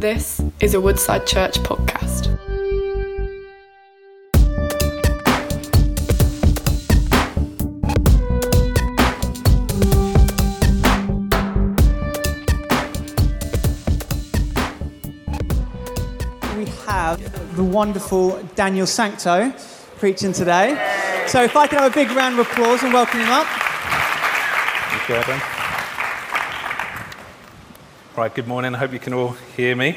This is a Woodside Church podcast. we have the wonderful Daniel Sancto preaching today. So if I could have a big round of applause and welcome him up. Thank you, Adam. Right, good morning. I hope you can all hear me.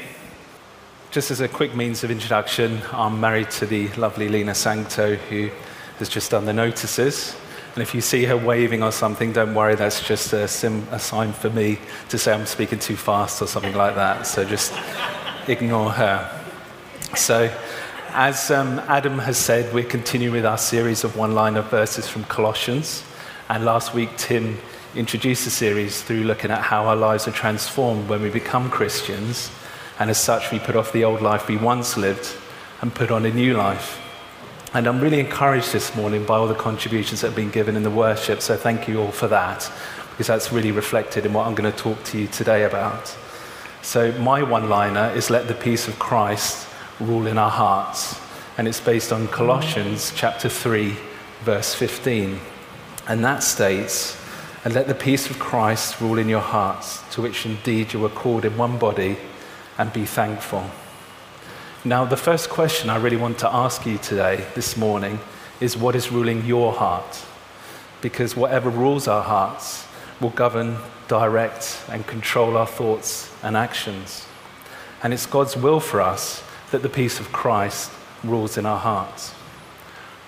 Just as a quick means of introduction, I'm married to the lovely Lena Sancto, who has just done the notices. And if you see her waving or something, don't worry, that's just a, sim- a sign for me to say I'm speaking too fast or something like that. So just ignore her. So, as um, Adam has said, we're continuing with our series of one liner verses from Colossians. And last week, Tim introduced the series through looking at how our lives are transformed when we become Christians. And as such, we put off the old life we once lived and put on a new life. And I'm really encouraged this morning by all the contributions that have been given in the worship. So, thank you all for that, because that's really reflected in what I'm going to talk to you today about. So, my one liner is let the peace of Christ rule in our hearts. And it's based on Colossians chapter 3, verse 15. And that states, And let the peace of Christ rule in your hearts, to which indeed you were called in one body, and be thankful. Now, the first question I really want to ask you today, this morning, is what is ruling your heart? Because whatever rules our hearts will govern, direct, and control our thoughts and actions. And it's God's will for us that the peace of Christ rules in our hearts.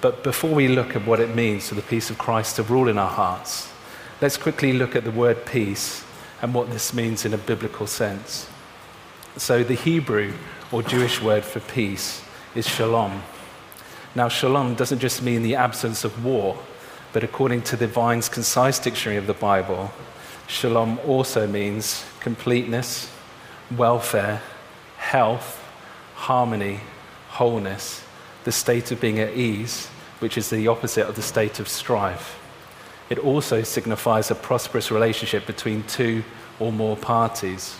But before we look at what it means for the peace of Christ to rule in our hearts, let's quickly look at the word peace and what this means in a biblical sense. So, the Hebrew or Jewish word for peace is shalom. Now, shalom doesn't just mean the absence of war, but according to the Vine's concise dictionary of the Bible, shalom also means completeness, welfare, health, harmony, wholeness, the state of being at ease, which is the opposite of the state of strife. It also signifies a prosperous relationship between two or more parties.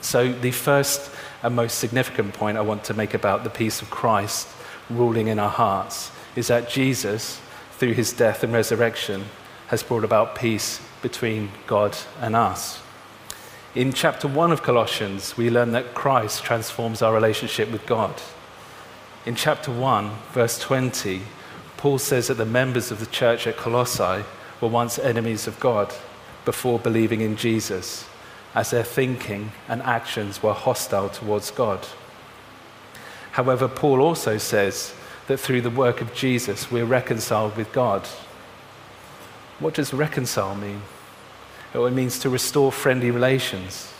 So, the first and most significant point I want to make about the peace of Christ ruling in our hearts is that Jesus, through his death and resurrection, has brought about peace between God and us. In chapter 1 of Colossians, we learn that Christ transforms our relationship with God. In chapter 1, verse 20, Paul says that the members of the church at Colossae were once enemies of God before believing in Jesus, as their thinking and actions were hostile towards God. However, Paul also says that through the work of Jesus, we're reconciled with God. What does reconcile mean? Oh, it means to restore friendly relations.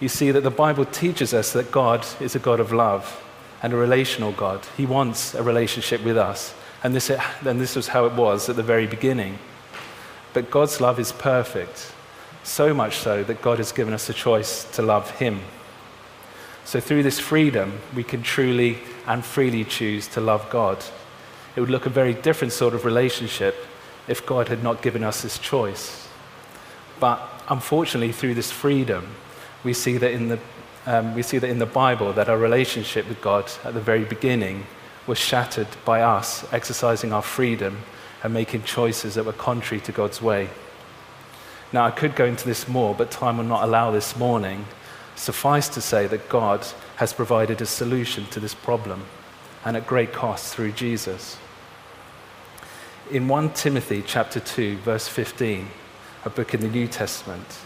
You see that the Bible teaches us that God is a God of love and a relational God. He wants a relationship with us. And this, and this was how it was at the very beginning. But God's love is perfect, so much so that God has given us a choice to love Him. So through this freedom, we can truly and freely choose to love God. It would look a very different sort of relationship if God had not given us this choice. But unfortunately, through this freedom, we see that in the, um, we see that in the Bible that our relationship with God at the very beginning was shattered by us exercising our freedom and making choices that were contrary to God's way. Now, I could go into this more, but time will not allow this morning. Suffice to say that God has provided a solution to this problem, and at great cost through Jesus. In 1 Timothy chapter 2, verse 15, a book in the New Testament,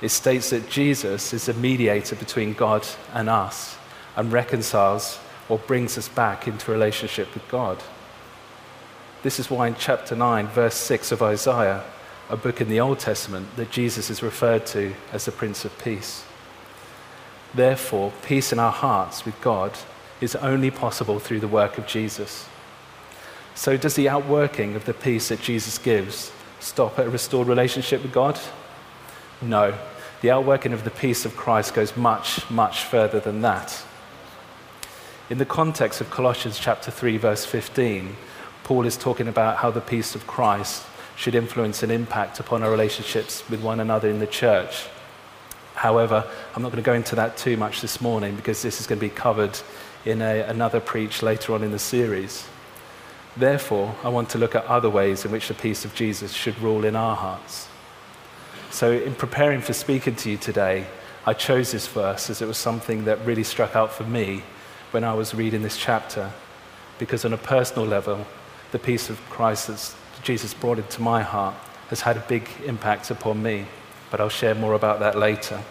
it states that Jesus is a mediator between God and us and reconciles or brings us back into relationship with God. This is why in chapter 9, verse 6 of Isaiah, a book in the Old Testament, that Jesus is referred to as the Prince of Peace. Therefore, peace in our hearts with God is only possible through the work of Jesus. So, does the outworking of the peace that Jesus gives stop at a restored relationship with God? No. The outworking of the peace of Christ goes much, much further than that. In the context of Colossians chapter 3, verse 15, Paul is talking about how the peace of Christ should influence and impact upon our relationships with one another in the church. However, I'm not going to go into that too much this morning because this is going to be covered in a, another preach later on in the series. Therefore, I want to look at other ways in which the peace of Jesus should rule in our hearts. So, in preparing for speaking to you today, I chose this verse as it was something that really struck out for me when I was reading this chapter, because on a personal level, the peace of Christ that Jesus brought into my heart has had a big impact upon me. But I'll share more about that later.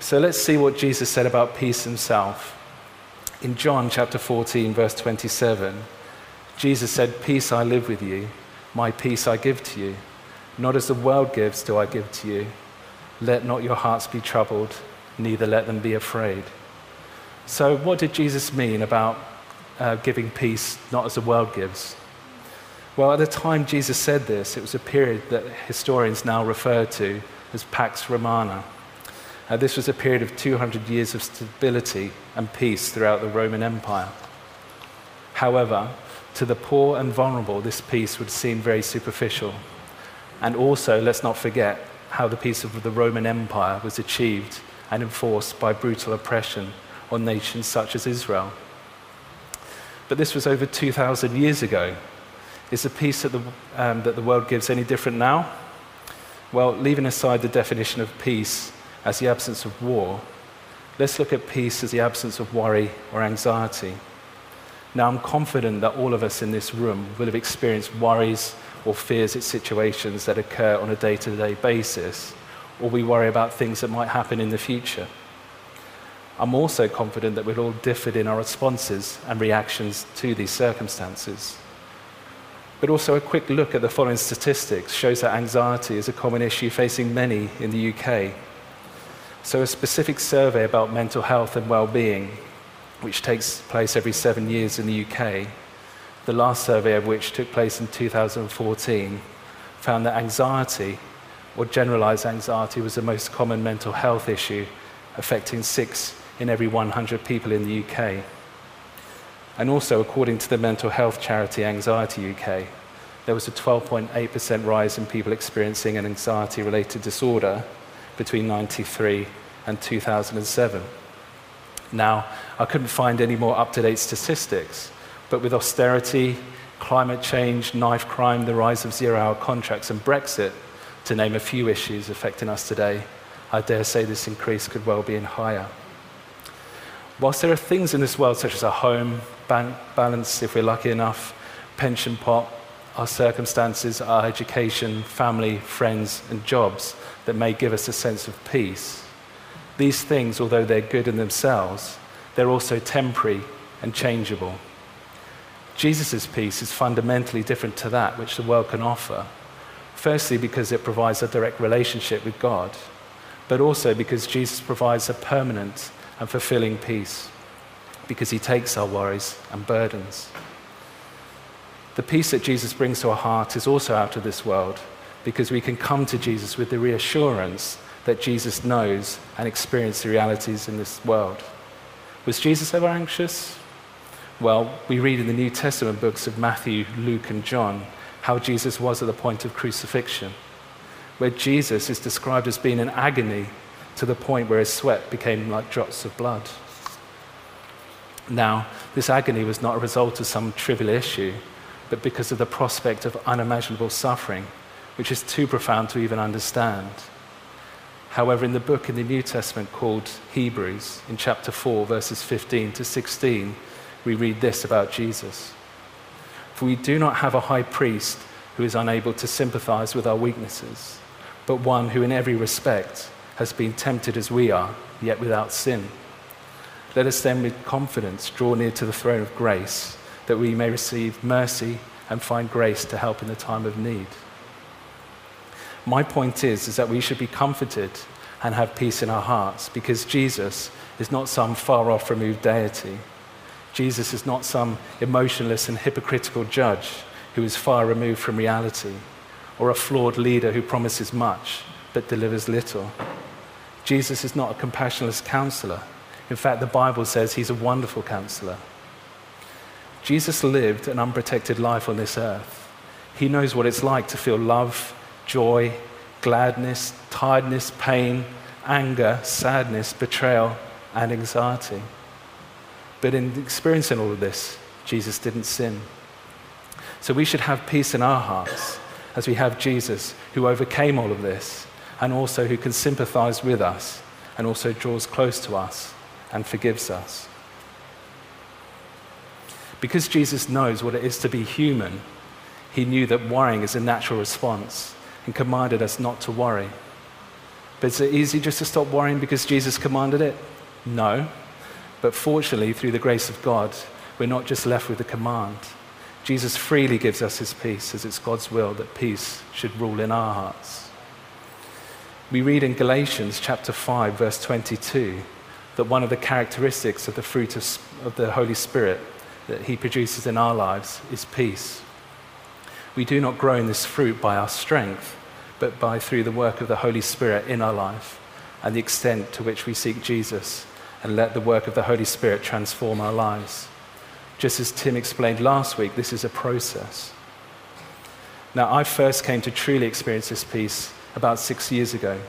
So let's see what Jesus said about peace himself. In John chapter 14, verse 27, Jesus said, Peace I live with you, my peace I give to you. Not as the world gives, do I give to you. Let not your hearts be troubled, neither let them be afraid. So, what did Jesus mean about uh, giving peace not as the world gives? Well, at the time Jesus said this, it was a period that historians now refer to as Pax Romana. Uh, this was a period of 200 years of stability and peace throughout the Roman Empire. However, to the poor and vulnerable, this peace would seem very superficial. And also, let's not forget how the peace of the Roman Empire was achieved and enforced by brutal oppression on nations such as Israel. But this was over 2,000 years ago. Is the peace that the, um, that the world gives any different now? Well, leaving aside the definition of peace as the absence of war, let's look at peace as the absence of worry or anxiety. Now, I'm confident that all of us in this room will have experienced worries or fears at situations that occur on a day to day basis, or we worry about things that might happen in the future. I'm also confident that we've all differed in our responses and reactions to these circumstances. But also, a quick look at the following statistics shows that anxiety is a common issue facing many in the UK. So, a specific survey about mental health and well being which takes place every seven years in the UK, the last survey of which took place in 2014, found that anxiety, or generalized anxiety, was the most common mental health issue, affecting six in every 100 people in the UK. And also, according to the mental health charity Anxiety UK, there was a 12.8% rise in people experiencing an anxiety related disorder between 93 and 2007. Now, I couldn't find any more up to date statistics, but with austerity, climate change, knife crime, the rise of zero hour contracts, and Brexit, to name a few issues affecting us today, I dare say this increase could well be in higher. Whilst there are things in this world, such as a home, bank balance, if we're lucky enough, pension pot, our circumstances, our education, family, friends, and jobs that may give us a sense of peace, these things, although they're good in themselves, they're also temporary and changeable. Jesus' peace is fundamentally different to that which the world can offer. Firstly, because it provides a direct relationship with God, but also because Jesus provides a permanent and fulfilling peace, because he takes our worries and burdens. The peace that Jesus brings to our heart is also out of this world, because we can come to Jesus with the reassurance that Jesus knows and experiences the realities in this world. Was Jesus ever anxious? Well, we read in the New Testament books of Matthew, Luke, and John how Jesus was at the point of crucifixion, where Jesus is described as being in agony to the point where his sweat became like drops of blood. Now, this agony was not a result of some trivial issue, but because of the prospect of unimaginable suffering, which is too profound to even understand. However, in the book in the New Testament called Hebrews, in chapter 4, verses 15 to 16, we read this about Jesus. For we do not have a high priest who is unable to sympathize with our weaknesses, but one who in every respect has been tempted as we are, yet without sin. Let us then with confidence draw near to the throne of grace, that we may receive mercy and find grace to help in the time of need. My point is, is that we should be comforted and have peace in our hearts because Jesus is not some far off removed deity. Jesus is not some emotionless and hypocritical judge who is far removed from reality or a flawed leader who promises much but delivers little. Jesus is not a compassionless counselor. In fact, the Bible says he's a wonderful counselor. Jesus lived an unprotected life on this earth. He knows what it's like to feel love joy, gladness, tiredness, pain, anger, sadness, betrayal, and anxiety. But in experiencing all of this, Jesus didn't sin. So we should have peace in our hearts as we have Jesus who overcame all of this and also who can sympathize with us and also draws close to us and forgives us. Because Jesus knows what it is to be human, he knew that worrying is a natural response and commanded us not to worry. But is it easy just to stop worrying because Jesus commanded it? No. But fortunately, through the grace of God, we're not just left with the command. Jesus freely gives us his peace as it's God's will that peace should rule in our hearts. We read in Galatians chapter 5, verse 22, that one of the characteristics of the fruit of, of the Holy Spirit that he produces in our lives is peace. We do not grow in this fruit by our strength, but by through the work of the Holy Spirit in our life and the extent to which we seek Jesus and let the work of the Holy Spirit transform our lives. Just as Tim explained last week, this is a process. Now, I first came to truly experience this peace about six years ago.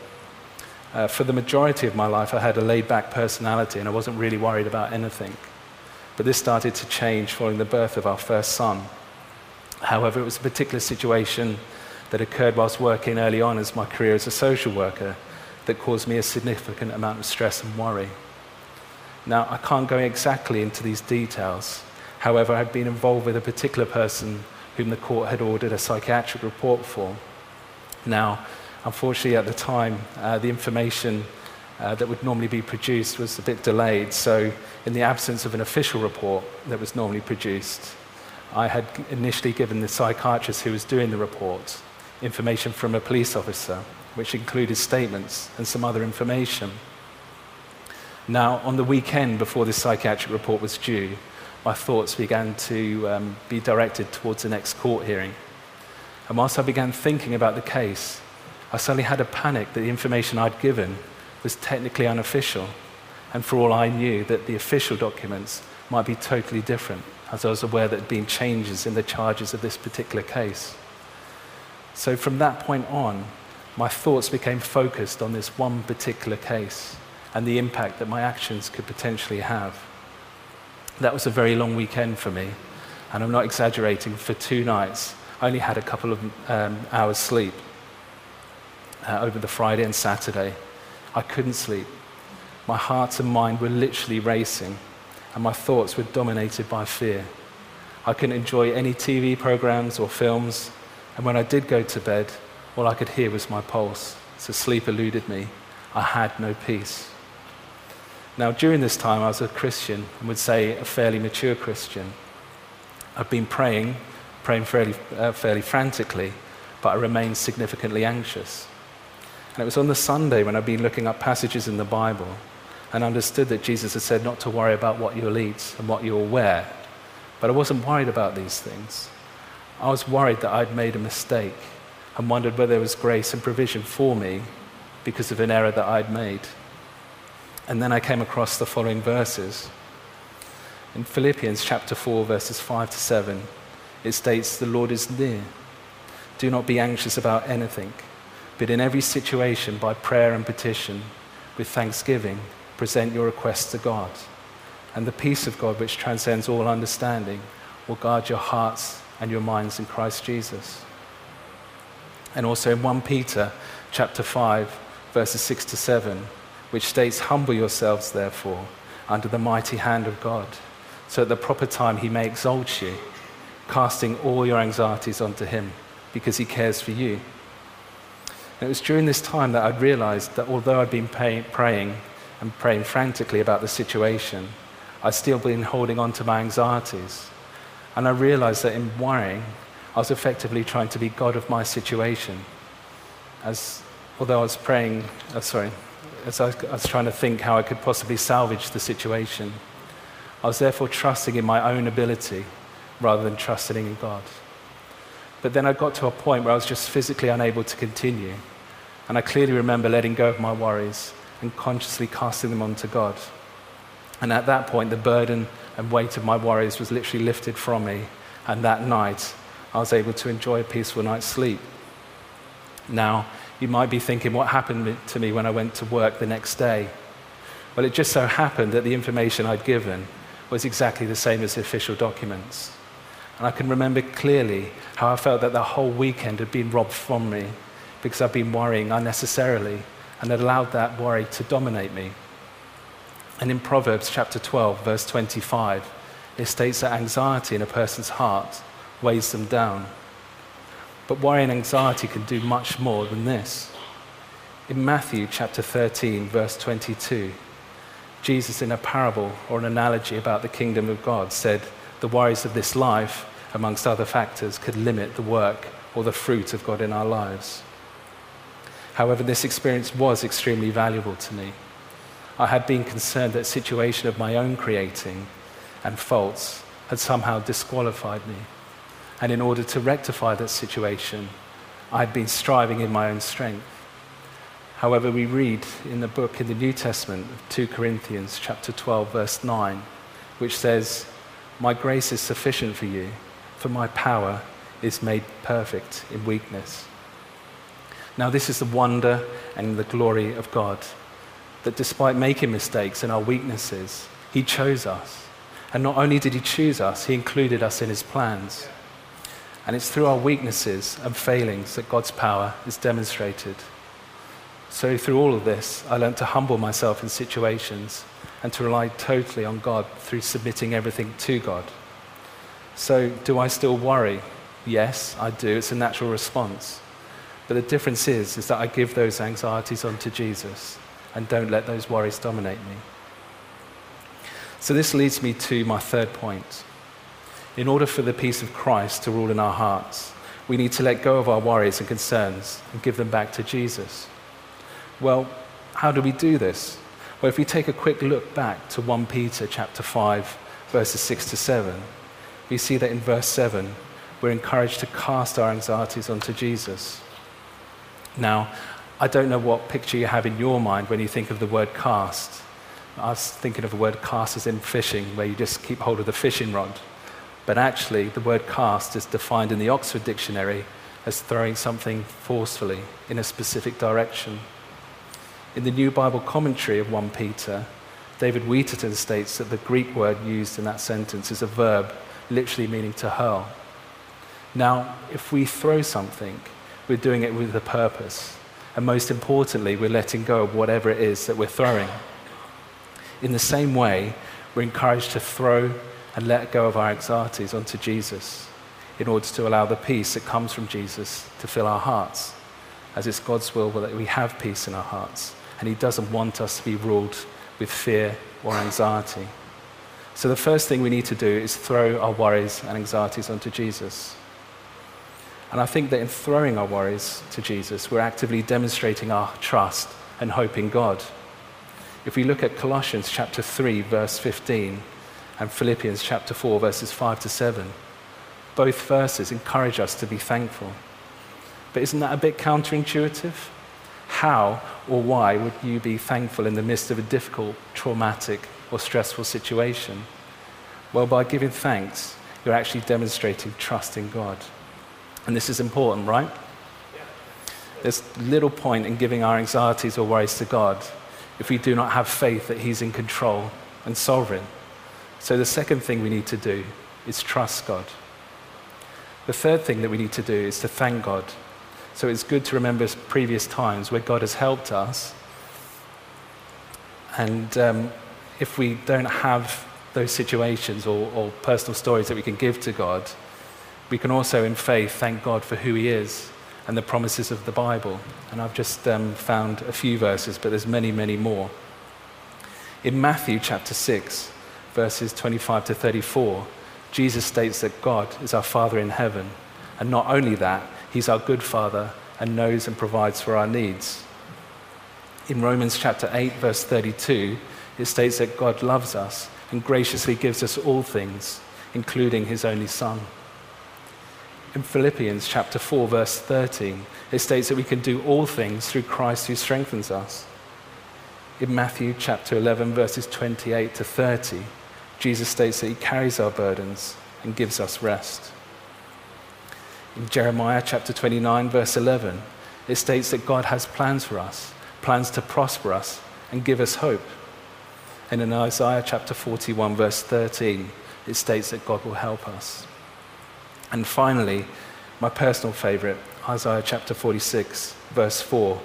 Uh, for the majority of my life, I had a laid back personality and I wasn't really worried about anything. But this started to change following the birth of our first son. However, it was a particular situation that occurred whilst working early on as my career as a social worker that caused me a significant amount of stress and worry. Now, I can't go exactly into these details. However, I'd been involved with a particular person whom the court had ordered a psychiatric report for. Now, unfortunately, at the time, uh, the information uh, that would normally be produced was a bit delayed. So, in the absence of an official report that was normally produced, I had initially given the psychiatrist who was doing the report information from a police officer, which included statements and some other information. Now, on the weekend before this psychiatric report was due, my thoughts began to um, be directed towards the next court hearing. And whilst I began thinking about the case, I suddenly had a panic that the information I'd given was technically unofficial, and for all I knew, that the official documents might be totally different, as I was aware that there had been changes in the charges of this particular case. So from that point on, my thoughts became focused on this one particular case and the impact that my actions could potentially have. That was a very long weekend for me, and I'm not exaggerating, for two nights, I only had a couple of um, hours sleep uh, over the Friday and Saturday. I couldn't sleep. My heart and mind were literally racing, and my thoughts were dominated by fear. I couldn't enjoy any TV programs or films, and when I did go to bed, all I could hear was my pulse, so sleep eluded me. I had no peace. Now, during this time, I was a Christian, and would say a fairly mature Christian. I've been praying, praying fairly, uh, fairly frantically, but I remained significantly anxious. And it was on the Sunday when I'd been looking up passages in the Bible and understood that Jesus had said not to worry about what you'll eat and what you'll wear. But I wasn't worried about these things. I was worried that I'd made a mistake and wondered whether there was grace and provision for me because of an error that I'd made. And then I came across the following verses. In Philippians chapter 4, verses 5 to 7, it states, The Lord is near. Do not be anxious about anything, but in every situation, by prayer and petition, with thanksgiving, present your requests to God. And the peace of God, which transcends all understanding, will guard your hearts and your minds in Christ Jesus. And also in 1 Peter chapter 5, verses 6 to 7, which states, Humble yourselves, therefore, under the mighty hand of God, so at the proper time he may exalt you, casting all your anxieties onto him, because he cares for you. And it was during this time that I'd realized that although I'd been pay- praying and praying frantically about the situation, I'd still been holding on to my anxieties. And I realized that in worrying, I was effectively trying to be God of my situation. As although I was praying, oh, sorry, as I was trying to think how I could possibly salvage the situation. I was therefore trusting in my own ability rather than trusting in God. But then I got to a point where I was just physically unable to continue. And I clearly remember letting go of my worries and consciously casting them onto God. And at that point, the burden and weight of my worries was literally lifted from me. And that night, I was able to enjoy a peaceful night's sleep. Now, You might be thinking, what happened to me when I went to work the next day? Well, it just so happened that the information I'd given was exactly the same as the official documents. And I can remember clearly how I felt that the whole weekend had been robbed from me because I'd been worrying unnecessarily and had allowed that worry to dominate me. And in Proverbs chapter 12, verse 25, it states that anxiety in a person's heart weighs them down. But worry and anxiety can do much more than this. In Matthew chapter 13, verse 22, Jesus, in a parable or an analogy about the kingdom of God, said the worries of this life, amongst other factors, could limit the work or the fruit of God in our lives. However, this experience was extremely valuable to me. I had been concerned that a situation of my own creating and faults had somehow disqualified me. And in order to rectify that situation, I'd been striving in my own strength. However, we read in the book in the New Testament, of 2 Corinthians chapter 12, verse 9, which says, My grace is sufficient for you, for my power is made perfect in weakness. Now, this is the wonder and the glory of God that despite making mistakes and our weaknesses, He chose us. And not only did He choose us, He included us in His plans. And it's through our weaknesses and failings that God's power is demonstrated. So, through all of this, I learned to humble myself in situations and to rely totally on God through submitting everything to God. So, do I still worry? Yes, I do. It's a natural response. But the difference is, is that I give those anxieties onto Jesus and don't let those worries dominate me. So, this leads me to my third point. In order for the peace of Christ to rule in our hearts, we need to let go of our worries and concerns and give them back to Jesus. Well, how do we do this? Well, if we take a quick look back to 1 Peter chapter 5, verses 6 to 7, we see that in verse 7, we're encouraged to cast our anxieties onto Jesus. Now, I don't know what picture you have in your mind when you think of the word cast. I was thinking of the word cast as in fishing, where you just keep hold of the fishing rod. But actually, the word cast is defined in the Oxford Dictionary as throwing something forcefully in a specific direction. In the New Bible Commentary of 1 Peter, David Wheaterton states that the Greek word used in that sentence is a verb, literally meaning to hurl. Now, if we throw something, we're doing it with a purpose. And most importantly, we're letting go of whatever it is that we're throwing. In the same way, we're encouraged to throw and let go of our anxieties onto Jesus in order to allow the peace that comes from Jesus to fill our hearts, as it's God's will that we have peace in our hearts. And He doesn't want us to be ruled with fear or anxiety. So, the first thing we need to do is throw our worries and anxieties onto Jesus. And I think that in throwing our worries to Jesus, we're actively demonstrating our trust and hope in God. If we look at Colossians chapter 3, verse 15, and Philippians chapter 4, verses 5 to 7, both verses encourage us to be thankful. But isn't that a bit counterintuitive? How or why would you be thankful in the midst of a difficult, traumatic, or stressful situation? Well, by giving thanks, you're actually demonstrating trust in God. And this is important, right? There's little point in giving our anxieties or worries to God if we do not have faith that He's in control and sovereign. So, the second thing we need to do is trust God. The third thing that we need to do is to thank God. So, it's good to remember previous times where God has helped us. And um, if we don't have those situations or, or personal stories that we can give to God, we can also, in faith, thank God for who He is and the promises of the Bible. And I've just um, found a few verses, but there's many, many more. In Matthew chapter 6, verses 25 to 34, Jesus states that God is our Father in heaven. And not only that, He's our good Father and knows and provides for our needs. In Romans chapter 8, verse 32, it states that God loves us and graciously gives us all things, including His only Son. In Philippians chapter 4, verse 13, it states that we can do all things through Christ who strengthens us. In Matthew chapter 11, verses 28 to 30, Jesus states that he carries our burdens and gives us rest. In Jeremiah chapter 29, verse 11, It states that God has plans for us, plans to prosper us and give us hope. And in Isaiah chapter 41, verse 13, it states that God will help us. And finally, my personal favorite, Isaiah chapter 46, verse 4,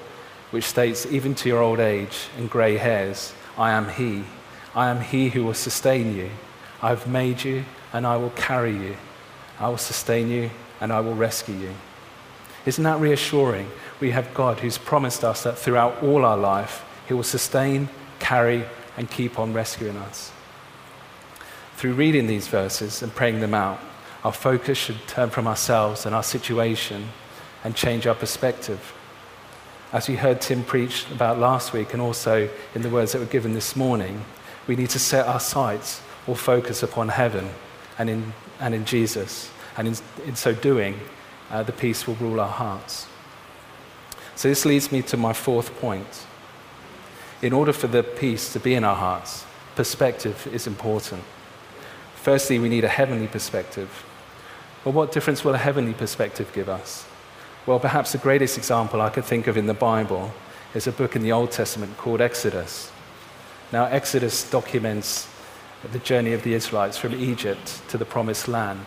which states, Even to your old age and grey hairs, I am He. I am He who will sustain you. I have made you, and I will carry you. I will sustain you, and I will rescue you. Isn't that reassuring? We have God who's promised us that throughout all our life, He will sustain, carry, and keep on rescuing us. Through reading these verses and praying them out, our focus should turn from ourselves and our situation and change our perspective. As we heard Tim preach about last week and also in the words that were given this morning, we need to set our sights or focus upon heaven and in, and in Jesus. And in, in so doing, uh, the peace will rule our hearts. So, this leads me to my fourth point. In order for the peace to be in our hearts, perspective is important. Firstly, we need a heavenly perspective. Well, what difference will a heavenly perspective give us? Well, perhaps the greatest example I could think of in the Bible is a book in the Old Testament called Exodus. Now, Exodus documents the journey of the Israelites from Egypt to the Promised Land.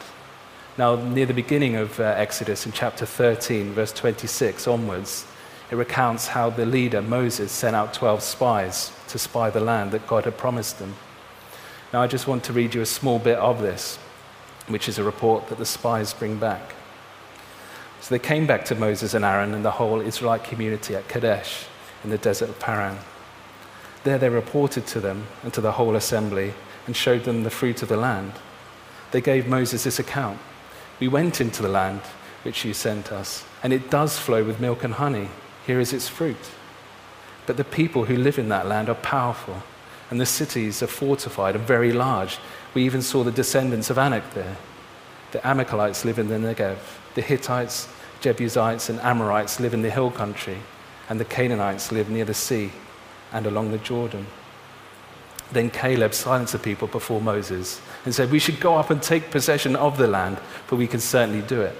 Now, near the beginning of uh, Exodus, in chapter 13, verse 26 onwards, it recounts how the leader, Moses, sent out 12 spies to spy the land that God had promised them. Now, I just want to read you a small bit of this, which is a report that the spies bring back. So they came back to Moses and Aaron and the whole Israelite community at Kadesh in the desert of Paran. There they reported to them and to the whole assembly and showed them the fruit of the land. They gave Moses this account We went into the land which you sent us, and it does flow with milk and honey. Here is its fruit. But the people who live in that land are powerful, and the cities are fortified and very large. We even saw the descendants of Anak there. The Amalekites live in the Negev, the Hittites, Jebusites, and Amorites live in the hill country, and the Canaanites live near the sea and along the Jordan. Then Caleb silenced the people before Moses and said, We should go up and take possession of the land, for we can certainly do it.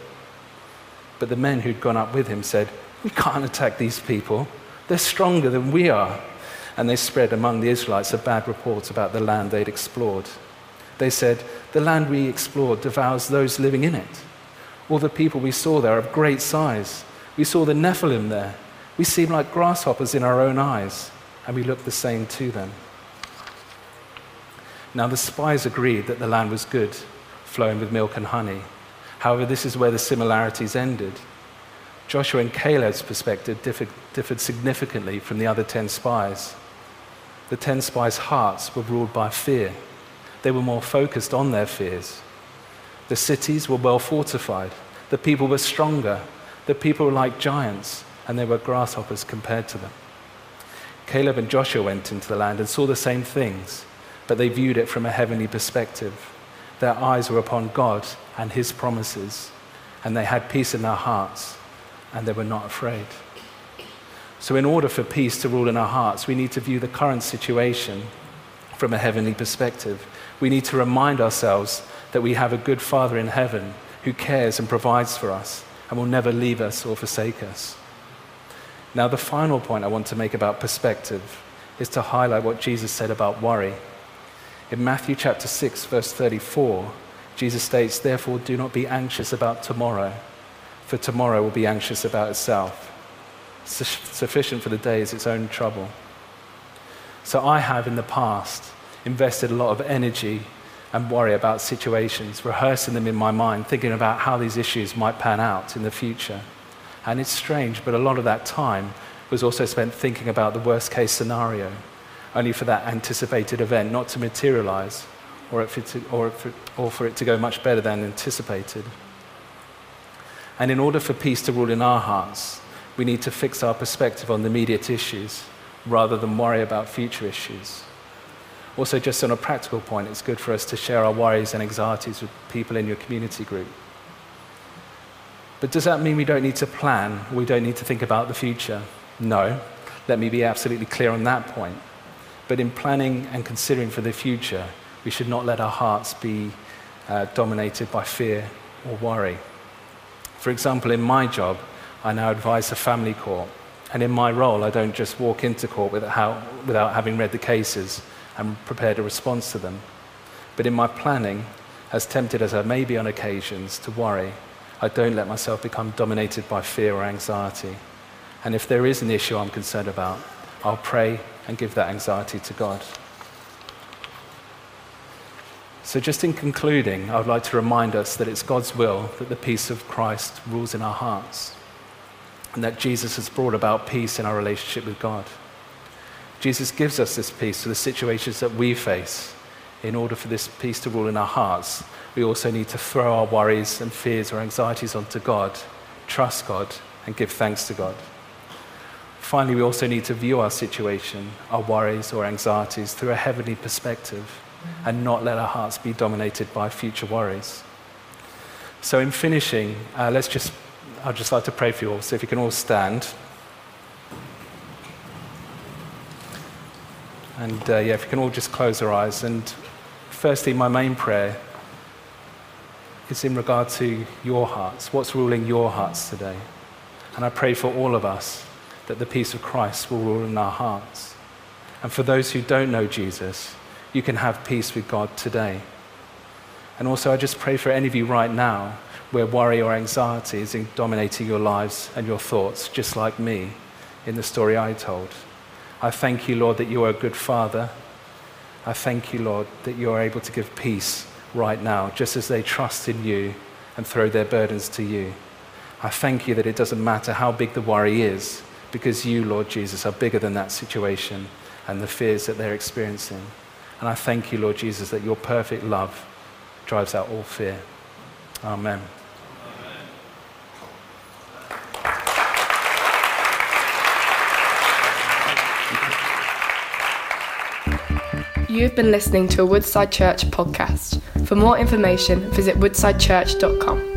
But the men who'd gone up with him said, We can't attack these people. They're stronger than we are. And they spread among the Israelites a bad report about the land they'd explored. They said, The land we explored devours those living in it. All the people we saw there are of great size. We saw the Nephilim there. We seem like grasshoppers in our own eyes, and we look the same to them. Now the spies agreed that the land was good, flowing with milk and honey. However, this is where the similarities ended. Joshua and Caleb's perspective differed, significantly from the other ten spies. The ten spies' hearts were ruled by fear. They were more focused on their fears. The cities were well fortified. The people were stronger. The people were like giants, and they were grasshoppers compared to them. Caleb and Joshua went into the land and saw the same things but they viewed it from a heavenly perspective. Their eyes were upon God and His promises, and they had peace in their hearts, and they were not afraid. So, in order for peace to rule in our hearts, we need to view the current situation from a heavenly perspective. We need to remind ourselves that we have a good Father in heaven who cares and provides for us and will never leave us or forsake us. Now, the final point I want to make about perspective is to highlight what Jesus said about worry. In Matthew chapter 6, verse 34, Jesus states, Therefore, do not be anxious about tomorrow, for tomorrow will be anxious about itself. Sufficient for the day is its own trouble. So I have in the past invested a lot of energy and worry about situations, rehearsing them in my mind, thinking about how these issues might pan out in the future. And it's strange, but a lot of that time was also spent thinking about the worst case scenario only for that anticipated event not to materialize or, to, or, or for it to go much better than anticipated. And in order for peace to rule in our hearts, we need to fix our perspective on the immediate issues rather than worry about future issues. Also, just on a practical point, it's good for us to share our worries and anxieties with people in your community group. But does that mean we don't need to plan? We don't need to think about the future? No. Let me be absolutely clear on that point. But in planning and considering for the future, we should not let our hearts be uh, dominated by fear or worry. For example, in my job, I now advise a family court. And in my role, I don't just walk into court without, without having read the cases and prepared a response to them. But in my planning, as tempted as I may be on occasions to worry, I don't let myself become dominated by fear or anxiety. And if there is an issue I'm concerned about, I'll pray and give that anxiety to God. So, just in concluding, I would like to remind us that it's God's will that the peace of Christ rules in our hearts and that Jesus has brought about peace in our relationship with God. Jesus gives us this peace for the situations that we face. In order for this peace to rule in our hearts, we also need to throw our worries and fears or anxieties onto God, trust God, and give thanks to God. Finally, we also need to view our situation, our worries or anxieties, through a heavenly perspective and not let our hearts be dominated by future worries. So, in finishing, uh, let's just, I'd just like to pray for you all. So, if you can all stand. And uh, yeah, if you can all just close your eyes. And firstly, my main prayer is in regard to your hearts. What's ruling your hearts today? And I pray for all of us that the peace of Christ will rule in our hearts. And for those who don't know Jesus, you can have peace with God today. And also, I just pray for any of you right now where worry or anxiety is dominating your lives and your thoughts, just like me in the story I told. I thank you, Lord, that you are a good father. I thank you, Lord, that you are able to give peace right now, just as they trust in you and throw their burdens to you. I thank you that it doesn't matter how big the worry is, because you, Lord Jesus, are bigger than that situation and the fears that they're experiencing. And I thank you, Lord Jesus, that your perfect love drives out all fear. Amen. You've been listening to a Woodside Church podcast. For more information, visit woodsidechurch.com.